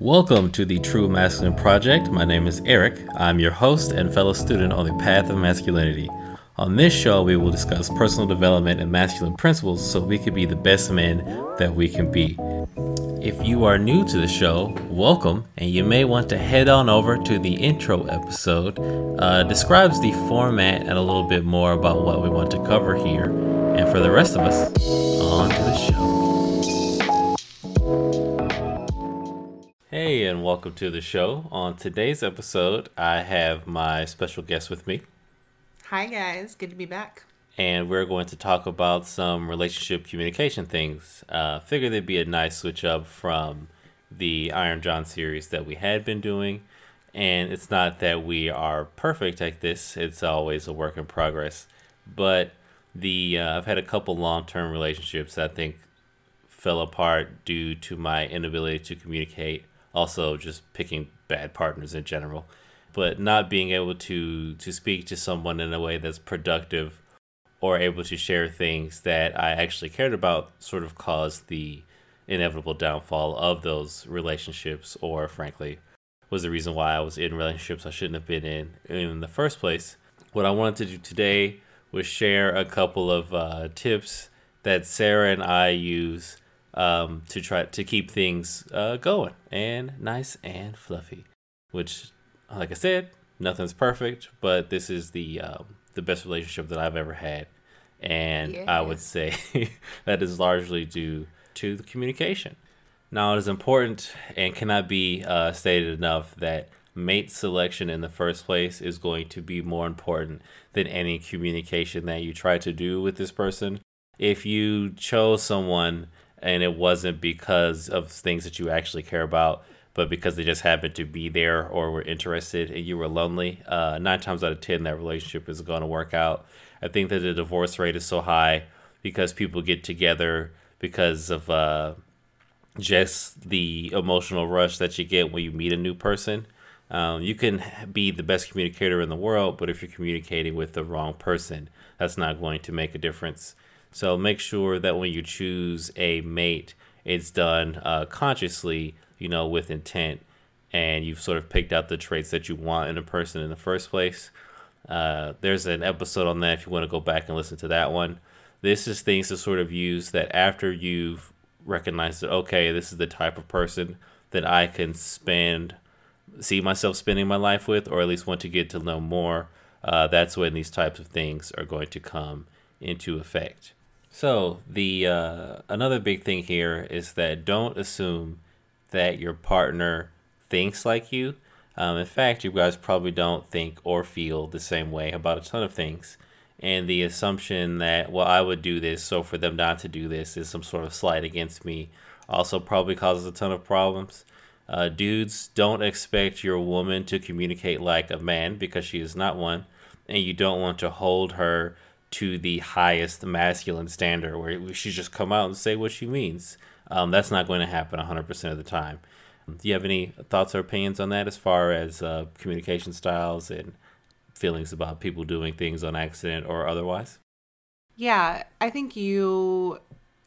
Welcome to the True Masculine Project. My name is Eric. I'm your host and fellow student on the path of masculinity. On this show, we will discuss personal development and masculine principles so we can be the best men that we can be. If you are new to the show, welcome, and you may want to head on over to the intro episode. Uh, describes the format and a little bit more about what we want to cover here. And for the rest of us, on to the show. Hey, and welcome to the show. On today's episode, I have my special guest with me, Hi guys, good to be back. and we're going to talk about some relationship communication things. Uh, figured it'd be a nice switch up from the Iron John series that we had been doing. And it's not that we are perfect at this; it's always a work in progress. But the uh, I've had a couple long term relationships that I think fell apart due to my inability to communicate. Also, just picking bad partners in general, but not being able to to speak to someone in a way that's productive or able to share things that I actually cared about sort of caused the inevitable downfall of those relationships, or frankly, was the reason why I was in relationships I shouldn't have been in in the first place. What I wanted to do today was share a couple of uh, tips that Sarah and I use um, to try to keep things uh, going and nice and fluffy. Which, like I said, nothing's perfect, but this is the um, the best relationship that I've ever had, and I would say that is largely due to the communication. Now, it is important and cannot be uh, stated enough that mate selection in the first place is going to be more important than any communication that you try to do with this person. If you chose someone and it wasn't because of things that you actually care about, but because they just happened to be there or were interested and you were lonely, uh, nine times out of ten, that relationship is going to work out. I think that the divorce rate is so high because people get together because of uh, just the emotional rush that you get when you meet a new person. Um, you can be the best communicator in the world, but if you're communicating with the wrong person, that's not going to make a difference. So make sure that when you choose a mate, it's done uh, consciously, you know, with intent, and you've sort of picked out the traits that you want in a person in the first place. Uh, there's an episode on that if you want to go back and listen to that one. This is things to sort of use that after you've recognized that, okay, this is the type of person that I can spend, see myself spending my life with, or at least want to get to know more. Uh, that's when these types of things are going to come into effect. So the uh, another big thing here is that don't assume that your partner thinks like you. Um, in fact, you guys probably don't think or feel the same way about a ton of things. And the assumption that, well, I would do this, so for them not to do this is some sort of slight against me, also probably causes a ton of problems. Uh, dudes, don't expect your woman to communicate like a man because she is not one. And you don't want to hold her to the highest masculine standard where she just come out and say what she means. Um, that's not going to happen 100% of the time. Do you have any thoughts or opinions on that as far as uh, communication styles and feelings about people doing things on accident or otherwise? Yeah, I think you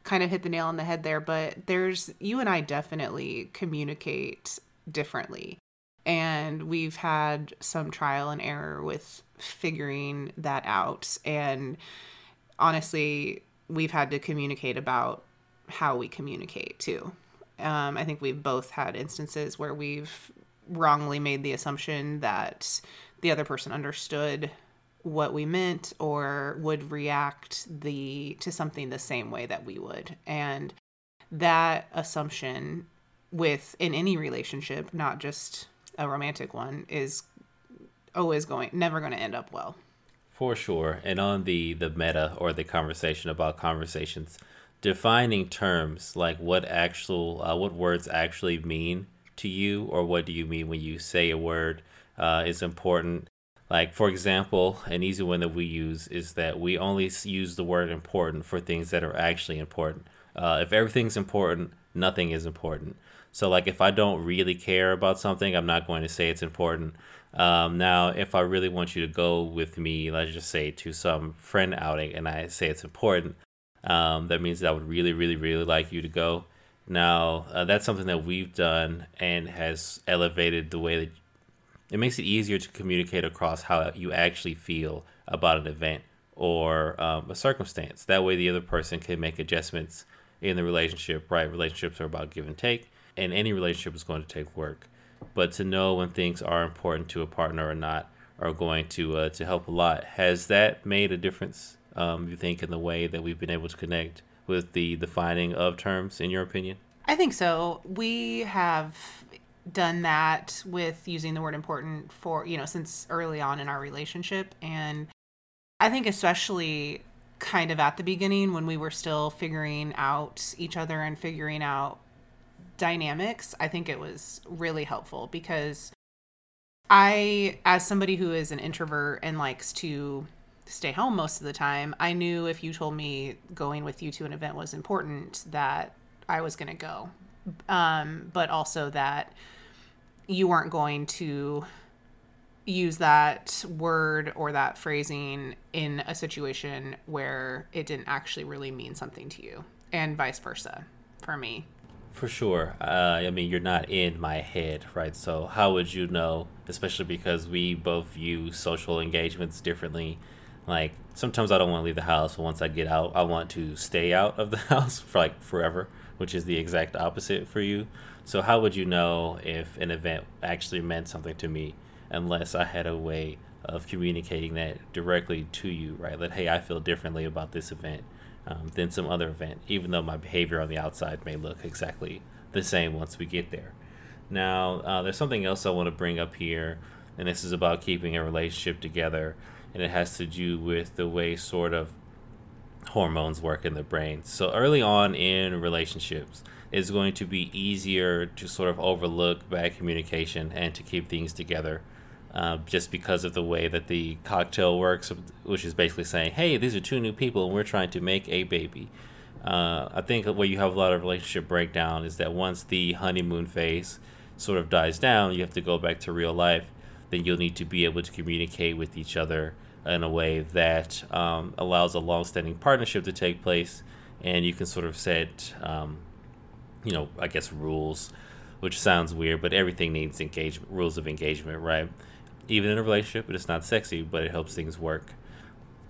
kind of hit the nail on the head there, but there's you and I definitely communicate differently. And we've had some trial and error with figuring that out. And honestly, we've had to communicate about how we communicate too. Um, I think we've both had instances where we've wrongly made the assumption that the other person understood what we meant or would react the to something the same way that we would and that assumption with in any relationship not just a romantic one is always going never going to end up well. For sure. And on the the meta or the conversation about conversations defining terms like what actual uh, what words actually mean to you or what do you mean when you say a word uh, is important. Like for example an easy one that we use is that we only use the word important for things that are actually important. Uh, if everything's important nothing is important so like if i don't really care about something i'm not going to say it's important um, now if i really want you to go with me let's just say to some friend outing and i say it's important um, that means that I would really, really, really like you to go. Now, uh, that's something that we've done and has elevated the way that it makes it easier to communicate across how you actually feel about an event or um, a circumstance. That way, the other person can make adjustments in the relationship, right? Relationships are about give and take, and any relationship is going to take work. But to know when things are important to a partner or not are going to uh, to help a lot. Has that made a difference? Um, you think in the way that we've been able to connect with the defining of terms, in your opinion? I think so. We have done that with using the word important for you know since early on in our relationship, and I think especially kind of at the beginning when we were still figuring out each other and figuring out dynamics, I think it was really helpful because I, as somebody who is an introvert and likes to stay home most of the time, I knew if you told me going with you to an event was important, that I was going to go. Um, but also that you weren't going to use that word or that phrasing in a situation where it didn't actually really mean something to you, and vice versa for me. For sure. Uh, I mean, you're not in my head, right? So, how would you know, especially because we both view social engagements differently? Like, sometimes I don't want to leave the house, but once I get out, I want to stay out of the house for like forever, which is the exact opposite for you. So, how would you know if an event actually meant something to me unless I had a way of communicating that directly to you, right? That, hey, I feel differently about this event um, than some other event, even though my behavior on the outside may look exactly the same once we get there. Now, uh, there's something else I want to bring up here, and this is about keeping a relationship together, and it has to do with the way sort of hormones work in the brain. So, early on in relationships, it's going to be easier to sort of overlook bad communication and to keep things together uh, just because of the way that the cocktail works, which is basically saying, hey, these are two new people and we're trying to make a baby. Uh, I think where you have a lot of relationship breakdown is that once the honeymoon phase sort of dies down, you have to go back to real life. Then you'll need to be able to communicate with each other in a way that um, allows a long-standing partnership to take place, and you can sort of set, um, you know, I guess rules, which sounds weird, but everything needs engagement rules of engagement, right? Even in a relationship, it's not sexy, but it helps things work.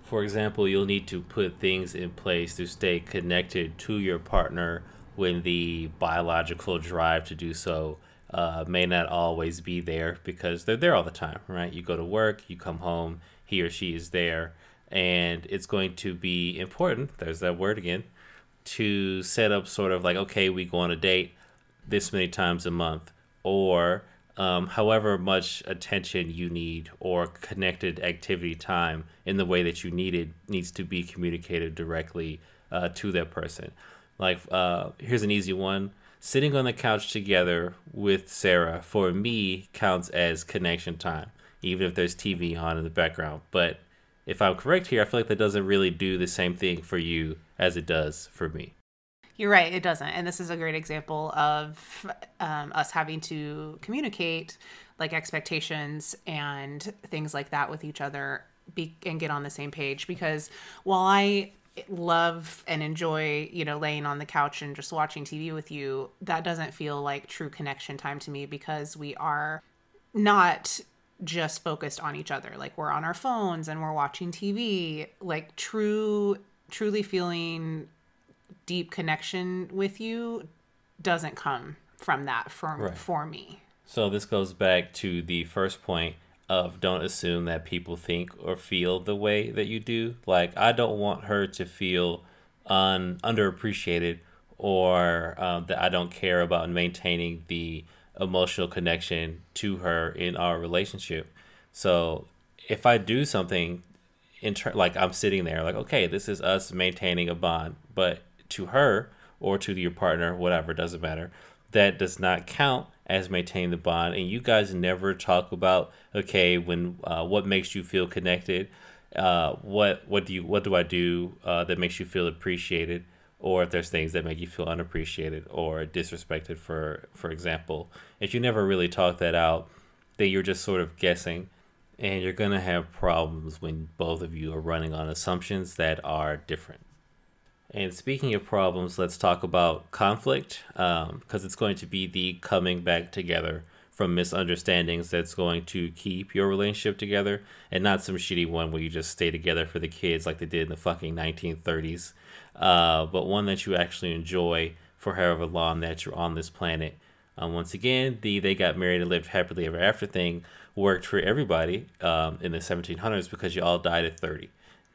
For example, you'll need to put things in place to stay connected to your partner when the biological drive to do so uh, may not always be there because they're there all the time, right? You go to work, you come home, he or she is there, and it's going to be important, there's that word again, to set up sort of like, okay, we go on a date this many times a month, or um, however much attention you need or connected activity time in the way that you need it needs to be communicated directly uh, to that person. Like, uh, here's an easy one. Sitting on the couch together with Sarah, for me, counts as connection time, even if there's TV on in the background. But if I'm correct here, I feel like that doesn't really do the same thing for you as it does for me. You're right, it doesn't. And this is a great example of um, us having to communicate like expectations and things like that with each other be- and get on the same page. Because while I love and enjoy, you know, laying on the couch and just watching TV with you, that doesn't feel like true connection time to me because we are not just focused on each other. Like we're on our phones and we're watching TV. Like true, truly feeling deep connection with you doesn't come from that for right. for me. So this goes back to the first point of don't assume that people think or feel the way that you do. Like I don't want her to feel un underappreciated or um, that I don't care about maintaining the emotional connection to her in our relationship. So if I do something in ter- like I'm sitting there like okay, this is us maintaining a bond, but to her or to your partner, whatever, doesn't matter. That does not count as maintaining the bond. And you guys never talk about okay when uh, what makes you feel connected. Uh, what what do you what do I do uh, that makes you feel appreciated, or if there's things that make you feel unappreciated or disrespected, for for example, if you never really talk that out, then you're just sort of guessing, and you're gonna have problems when both of you are running on assumptions that are different. And speaking of problems, let's talk about conflict because um, it's going to be the coming back together from misunderstandings that's going to keep your relationship together and not some shitty one where you just stay together for the kids like they did in the fucking 1930s, uh, but one that you actually enjoy for however long that you're on this planet. Um, once again, the they got married and lived happily ever after thing worked for everybody um, in the 1700s because you all died at 30.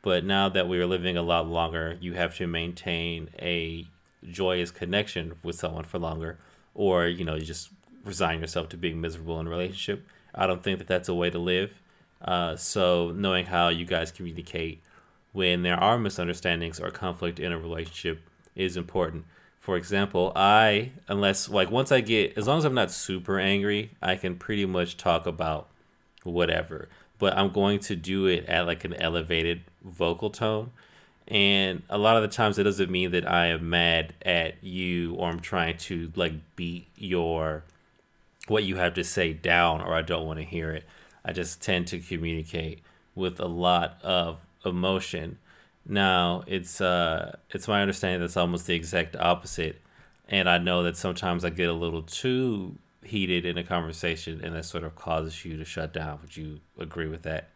But now that we are living a lot longer, you have to maintain a joyous connection with someone for longer, or you know, you just resign yourself to being miserable in a relationship. I don't think that that's a way to live. Uh, so knowing how you guys communicate when there are misunderstandings or conflict in a relationship is important. For example, I unless like once I get as long as I'm not super angry, I can pretty much talk about whatever. But I'm going to do it at like an elevated vocal tone. And a lot of the times it doesn't mean that I am mad at you or I'm trying to like beat your what you have to say down or I don't want to hear it. I just tend to communicate with a lot of emotion. Now, it's uh it's my understanding that's almost the exact opposite. And I know that sometimes I get a little too heated in a conversation and that sort of causes you to shut down. Would you agree with that?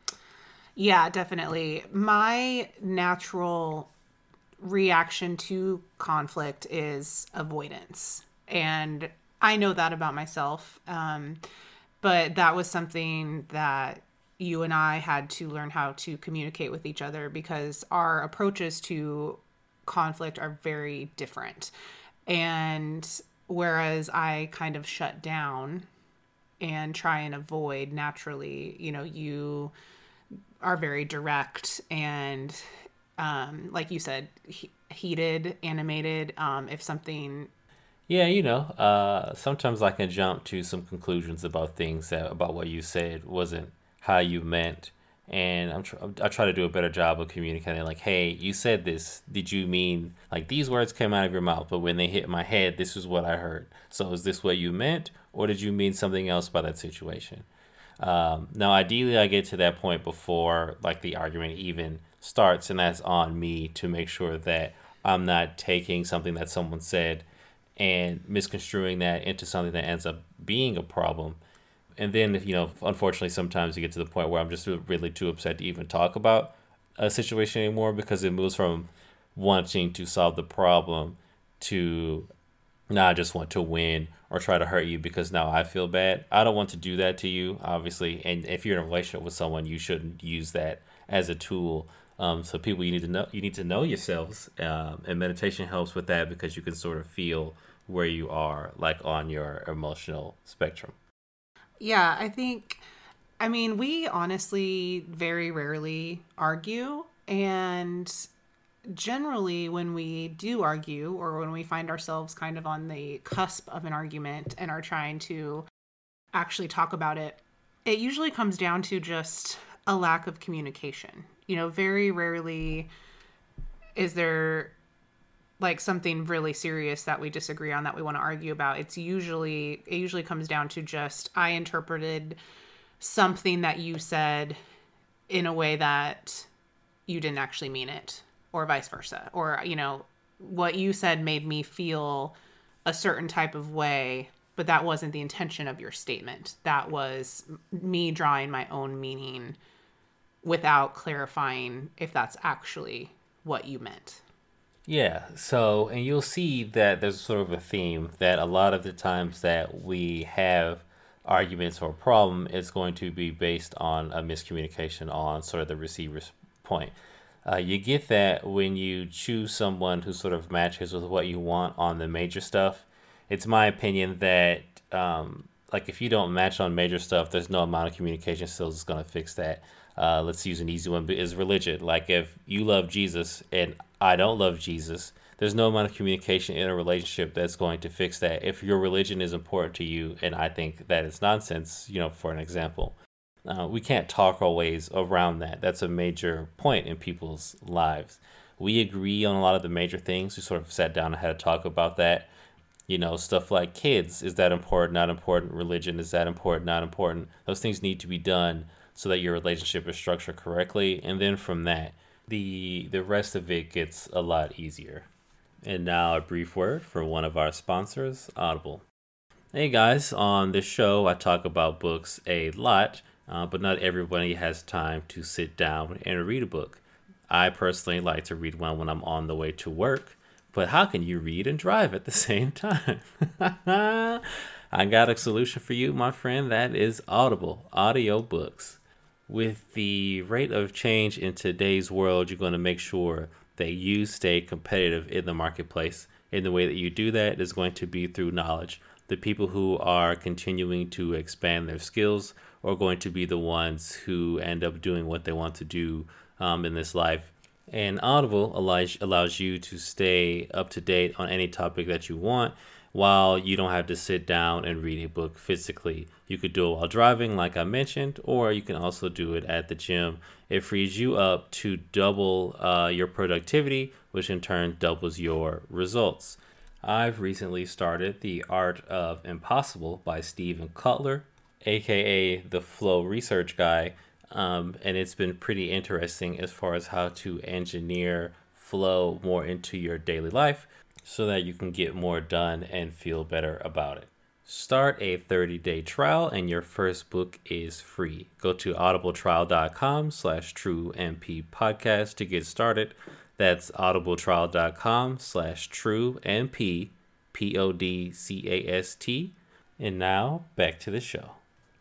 Yeah, definitely. My natural reaction to conflict is avoidance. And I know that about myself. Um, but that was something that you and I had to learn how to communicate with each other because our approaches to conflict are very different. And whereas I kind of shut down and try and avoid naturally, you know, you are very direct and um, like you said, he- heated, animated. Um, if something yeah, you know, uh, sometimes I can jump to some conclusions about things that about what you said wasn't how you meant, and I'm tr- I try to do a better job of communicating. Like, hey, you said this. Did you mean like these words came out of your mouth, but when they hit my head, this is what I heard. So is this what you meant, or did you mean something else by that situation? Um, now, ideally, I get to that point before like the argument even starts, and that's on me to make sure that I'm not taking something that someone said and misconstruing that into something that ends up being a problem. And then, you know, unfortunately, sometimes you get to the point where I'm just really too upset to even talk about a situation anymore because it moves from wanting to solve the problem to now I just want to win or try to hurt you because now I feel bad. I don't want to do that to you, obviously. And if you're in a relationship with someone, you shouldn't use that as a tool. Um, so people, you need to know you need to know yourselves, um, and meditation helps with that because you can sort of feel where you are, like on your emotional spectrum. Yeah, I think, I mean, we honestly very rarely argue. And generally, when we do argue or when we find ourselves kind of on the cusp of an argument and are trying to actually talk about it, it usually comes down to just a lack of communication. You know, very rarely is there like something really serious that we disagree on that we want to argue about. It's usually it usually comes down to just i interpreted something that you said in a way that you didn't actually mean it or vice versa or you know what you said made me feel a certain type of way but that wasn't the intention of your statement. That was me drawing my own meaning without clarifying if that's actually what you meant yeah, so, and you'll see that there's sort of a theme that a lot of the times that we have arguments or problem, it's going to be based on a miscommunication on sort of the receiver's point. Uh, you get that when you choose someone who sort of matches with what you want on the major stuff. It's my opinion that, um, like, if you don't match on major stuff, there's no amount of communication skills that's going to fix that. Uh, let's use an easy one, is religion. Like, if you love Jesus and I don't love Jesus, there's no amount of communication in a relationship that's going to fix that. If your religion is important to you, and I think that it's nonsense, you know, for an example, uh, we can't talk our ways around that. That's a major point in people's lives. We agree on a lot of the major things. We sort of sat down and had a talk about that. You know, stuff like kids is that important, not important? Religion is that important, not important? Those things need to be done so that your relationship is structured correctly. And then from that, the the rest of it gets a lot easier. And now a brief word for one of our sponsors, Audible. Hey guys, on this show I talk about books a lot, uh, but not everybody has time to sit down and read a book. I personally like to read one when I'm on the way to work, but how can you read and drive at the same time? I got a solution for you, my friend. That is Audible, audio books. With the rate of change in today's world, you're going to make sure that you stay competitive in the marketplace. And the way that you do that is going to be through knowledge. The people who are continuing to expand their skills are going to be the ones who end up doing what they want to do um, in this life. And Audible allows, allows you to stay up to date on any topic that you want while you don't have to sit down and read a book physically. You could do it while driving, like I mentioned, or you can also do it at the gym. It frees you up to double uh, your productivity, which in turn doubles your results. I've recently started The Art of Impossible by Steven Kotler, aka the Flow Research Guy um, and it's been pretty interesting as far as how to engineer flow more into your daily life so that you can get more done and feel better about it. Start a 30-day trial and your first book is free. Go to audibletrial.com slash truemp podcast to get started. That's audibletrial.com slash truemp, P-O-D-C-A-S-T. And now back to the show.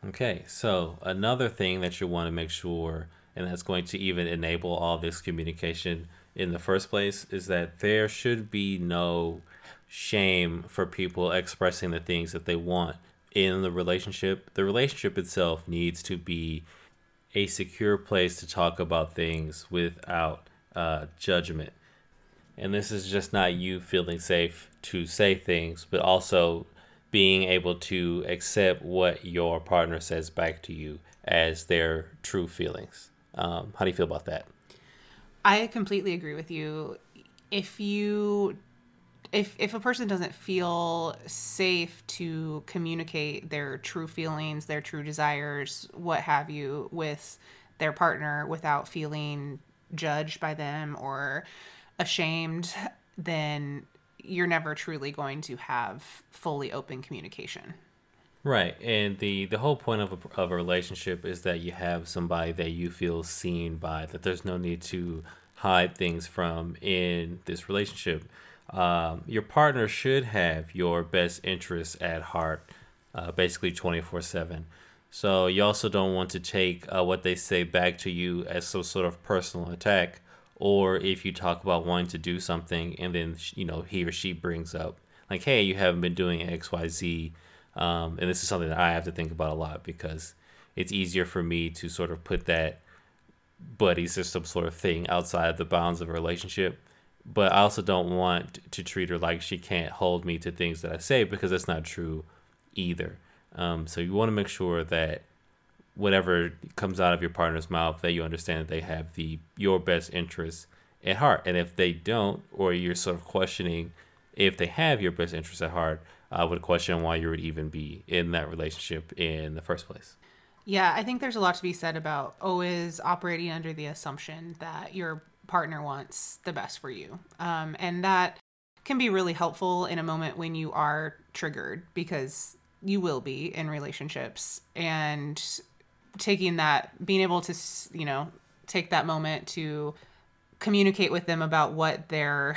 Okay, so another thing that you want to make sure, and that's going to even enable all this communication in the first place, is that there should be no shame for people expressing the things that they want in the relationship. The relationship itself needs to be a secure place to talk about things without uh, judgment. And this is just not you feeling safe to say things, but also being able to accept what your partner says back to you as their true feelings. Um, how do you feel about that? I completely agree with you. If you if if a person doesn't feel safe to communicate their true feelings, their true desires, what have you with their partner without feeling judged by them or ashamed, then you're never truly going to have fully open communication. Right, and the the whole point of a, of a relationship is that you have somebody that you feel seen by. That there's no need to hide things from in this relationship. Um, your partner should have your best interests at heart, uh, basically twenty four seven. So you also don't want to take uh, what they say back to you as some sort of personal attack or if you talk about wanting to do something and then you know he or she brings up like hey you haven't been doing xyz um, and this is something that i have to think about a lot because it's easier for me to sort of put that buddy system sort of thing outside the bounds of a relationship but i also don't want to treat her like she can't hold me to things that i say because that's not true either. Um, so you want to make sure that whatever comes out of your partner's mouth that you understand that they have the your best interests at heart. And if they don't or you're sort of questioning if they have your best interests at heart i would question why you would even be in that relationship in the first place yeah i think there's a lot to be said about always operating under the assumption that your partner wants the best for you. Um, and that can be really helpful in a moment when you are triggered because you will be in relationships and taking that being able to you know take that moment to communicate with them about what their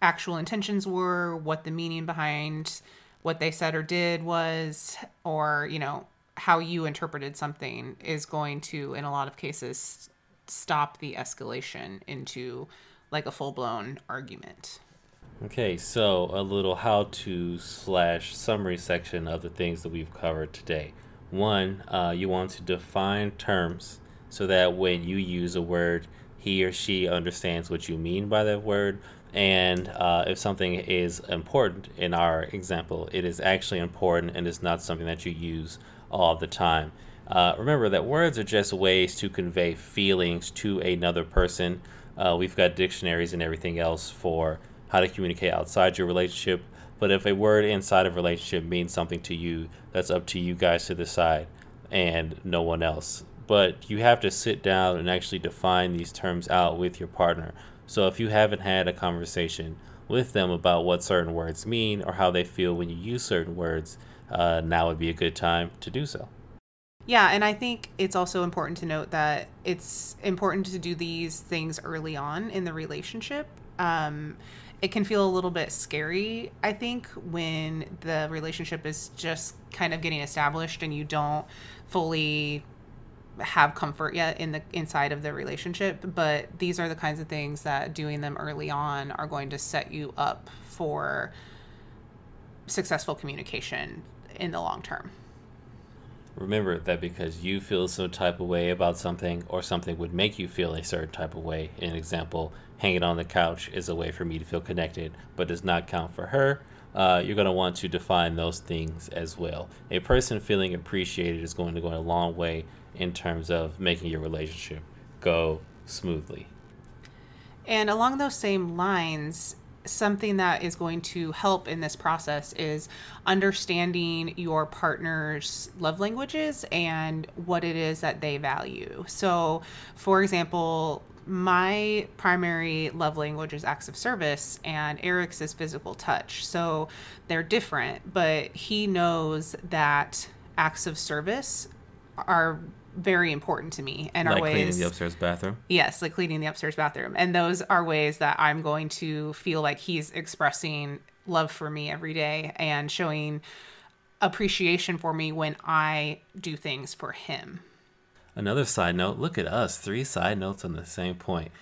actual intentions were what the meaning behind what they said or did was or you know how you interpreted something is going to in a lot of cases stop the escalation into like a full-blown argument okay so a little how to slash summary section of the things that we've covered today one, uh, you want to define terms so that when you use a word, he or she understands what you mean by that word. And uh, if something is important in our example, it is actually important and it's not something that you use all the time. Uh, remember that words are just ways to convey feelings to another person. Uh, we've got dictionaries and everything else for how to communicate outside your relationship. But if a word inside of relationship means something to you, that's up to you guys to decide and no one else. but you have to sit down and actually define these terms out with your partner. So if you haven't had a conversation with them about what certain words mean or how they feel when you use certain words, uh, now would be a good time to do so. Yeah, and I think it's also important to note that it's important to do these things early on in the relationship. Um, it can feel a little bit scary, I think, when the relationship is just kind of getting established and you don't fully have comfort yet in the inside of the relationship but these are the kinds of things that doing them early on are going to set you up for successful communication in the long term. Remember that because you feel some type of way about something or something would make you feel a certain type of way an example hanging on the couch is a way for me to feel connected but does not count for her uh, you're going to want to define those things as well a person feeling appreciated is going to go a long way in terms of making your relationship go smoothly. And along those same lines, something that is going to help in this process is understanding your partner's love languages and what it is that they value. So, for example, my primary love language is acts of service and Eric's is physical touch. So they're different, but he knows that acts of service are very important to me and like are ways cleaning the upstairs bathroom. Yes, like cleaning the upstairs bathroom. And those are ways that I'm going to feel like he's expressing love for me every day and showing appreciation for me when I do things for him. Another side note, look at us, three side notes on the same point,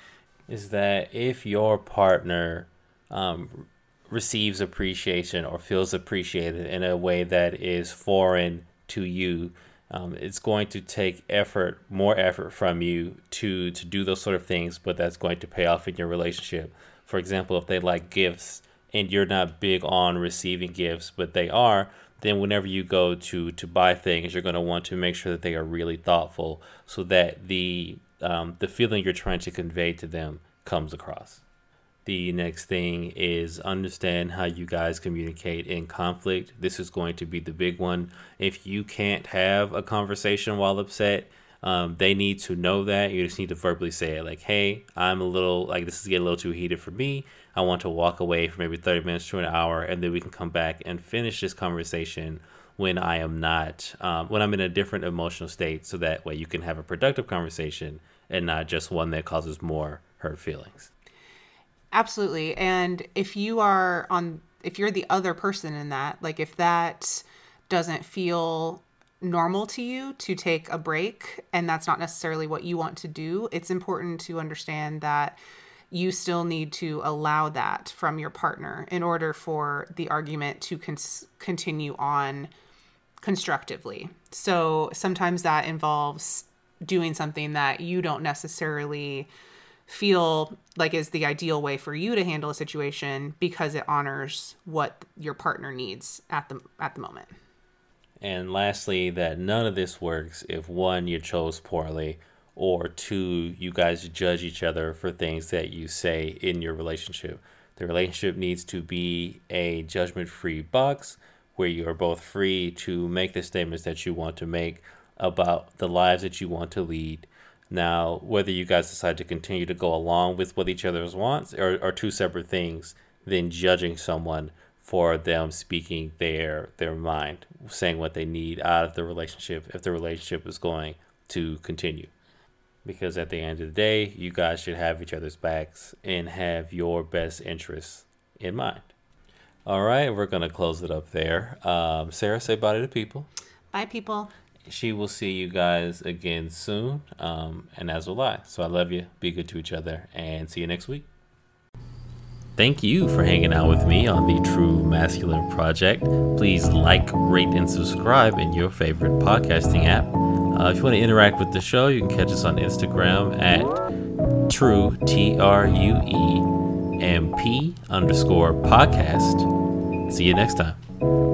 is that if your partner um, receives appreciation or feels appreciated in a way that is foreign to you, um, it's going to take effort, more effort from you to to do those sort of things, but that's going to pay off in your relationship. For example, if they like gifts and you're not big on receiving gifts, but they are, then whenever you go to to buy things, you're going to want to make sure that they are really thoughtful, so that the um, the feeling you're trying to convey to them comes across. The next thing is understand how you guys communicate in conflict. This is going to be the big one. If you can't have a conversation while upset, um, they need to know that. You just need to verbally say it like, hey, I'm a little, like, this is getting a little too heated for me. I want to walk away for maybe 30 minutes to an hour, and then we can come back and finish this conversation when I am not, um, when I'm in a different emotional state, so that way you can have a productive conversation and not just one that causes more hurt feelings. Absolutely. And if you are on, if you're the other person in that, like if that doesn't feel normal to you to take a break and that's not necessarily what you want to do, it's important to understand that you still need to allow that from your partner in order for the argument to con- continue on constructively. So sometimes that involves doing something that you don't necessarily feel like is the ideal way for you to handle a situation because it honors what your partner needs at the at the moment. And lastly, that none of this works if one you chose poorly or two you guys judge each other for things that you say in your relationship. The relationship needs to be a judgment-free box where you are both free to make the statements that you want to make about the lives that you want to lead now, whether you guys decide to continue to go along with what each other's wants are, are two separate things than judging someone for them speaking their their mind, saying what they need out of the relationship if the relationship is going to continue. Because at the end of the day, you guys should have each other's backs and have your best interests in mind. All right, we're gonna close it up there. Um, Sarah, say bye to the people. Bye, people she will see you guys again soon, um, and as will I. So I love you. Be good to each other, and see you next week. Thank you for hanging out with me on the True Masculine Project. Please like, rate, and subscribe in your favorite podcasting app. Uh, if you want to interact with the show, you can catch us on Instagram at True T R U E M P underscore podcast. See you next time.